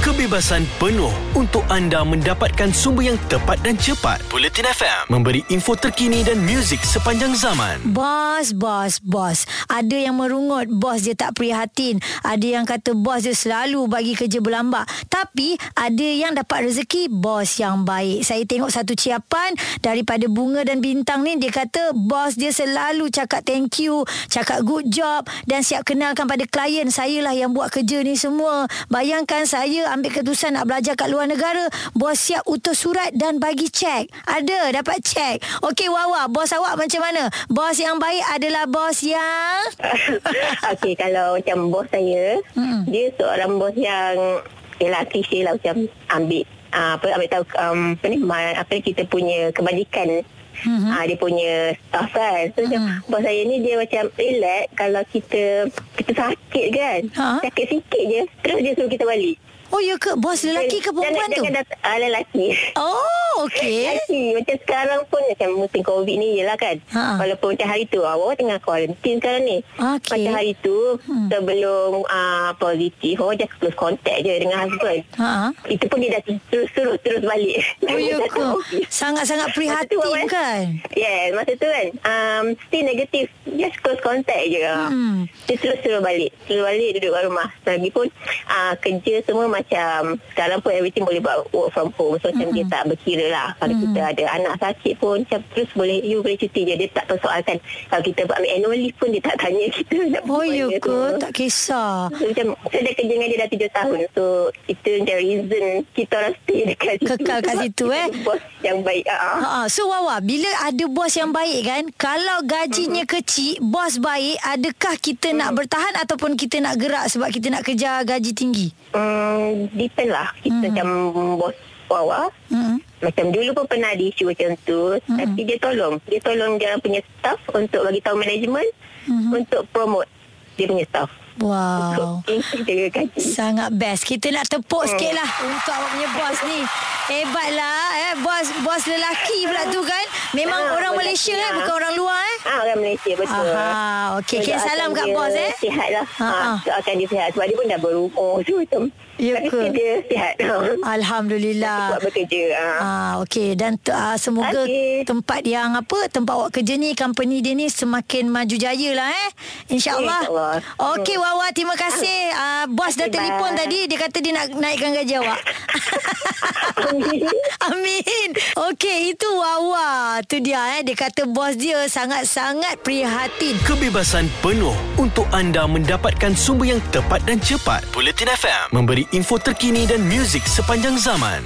Kebebasan penuh untuk anda mendapatkan sumber yang tepat dan cepat. Bulletin FM memberi info terkini dan muzik sepanjang zaman. Bos, bos, bos. Ada yang merungut, bos dia tak prihatin. Ada yang kata bos dia selalu bagi kerja berlambak. Tapi ada yang dapat rezeki, bos yang baik. Saya tengok satu ciapan daripada Bunga dan Bintang ni. Dia kata bos dia selalu cakap thank you, cakap good job dan siap kenalkan pada klien. Saya lah yang buat kerja ni semua. Bayangkan saya ambil keputusan nak belajar kat luar negara. Bos siap utus surat dan bagi cek. Ada, dapat cek. Okey, Wawa, bos awak macam mana? Bos yang baik adalah bos yang... Okey, kalau macam bos saya, Mm-mm. dia seorang bos yang Yelah, klise lah macam ambil uh, apa ambil tahu um, apa ni apa ni kita punya kebajikan Mhm. uh, dia punya staff kan so macam Mhm. bos saya ni dia macam relax kalau kita kita sakit kan Ha? sakit sikit je terus dia suruh kita balik Oh, ya ke? Bos lelaki ke perempuan jangan, tu? jangan dat- uh, lelaki Oh, okey. Macam sekarang pun Macam musim covid ni je lah kan Ha. Walaupun macam hari tu Awak tengah kuarantin sekarang ni Okey. Macam hari tu Hmm. Sebelum uh, positif Awak just close contact je Dengan husband Ha. Itu pun dia dah terus Suruh terus balik Oh, ya ke? Sangat-sangat Masa tu prihatin awak- kan? Yes Masa tu kan um, Still negatif Just close contact je Hmm. Dia terus suruh balik Suruh balik duduk kat rumah Lagipun uh, Kerja semua macam Sekarang pun everything boleh buat Work from home So macam dia tak berkira lah Kalau Mm-mm. kita ada anak sakit pun Macam terus boleh You boleh cuti je Dia tak persoalkan Kalau kita buat annual leave pun Dia tak tanya kita nak Oh, ya ke? semua. Tak kisah. So, macam saya dah kerja dengan dia dah 7 tahun So itu macam reason Kita orang stay dekat situ Kekal kat situ, eh? Bos yang baik uh. Ha, so Wawa, bila ada bos yang baik kan, kalau gajinya Mm-hmm. kecil, bos baik, adakah kita nak bertahan ataupun kita nak gerak sebab kita nak kejar gaji tinggi? Hmm, depend lah Kita Hmm. macam bos bawah Hmm. Macam dulu pun pernah ada isu macam tu Hmm. Tapi dia tolong Dia tolong dia punya staff Untuk bagi tahu management Hmm. Untuk promote Dia punya staff Wow. Sangat best. Kita nak tepuk Hmm. sikit lah untuk awak punya bos ni. Hebatlah eh. Bos bos lelaki pula tu kan. Memang Ah, orang Malaysia eh. lah. Bukan orang Ah, orang Malaysia betul Aha, okey. So, Kirim doakan salam kat bos eh. Sihat lah Ha, ha, ha. Doakan dia sihat Sebab dia pun dah berumur So macam Ya Tapi ke? dia sihat Alhamdulillah. Buat bekerja ha. Ah, okey dan uh, semoga Okey. tempat yang apa tempat awak kerja ni company dia ni semakin maju jaya lah eh. InsyaAllah. InsyaAllah. Okey Wawa terima kasih. Uh, bos dah telefon tadi dia kata dia nak naikkan gaji awak. Amin. Okey itu Wawa. Tu dia eh dia kata bos dia sangat-sangat prihatin. Kebebasan penuh untuk anda mendapatkan sumber yang tepat dan cepat. Bulletin FM memberi info terkini dan muzik sepanjang zaman.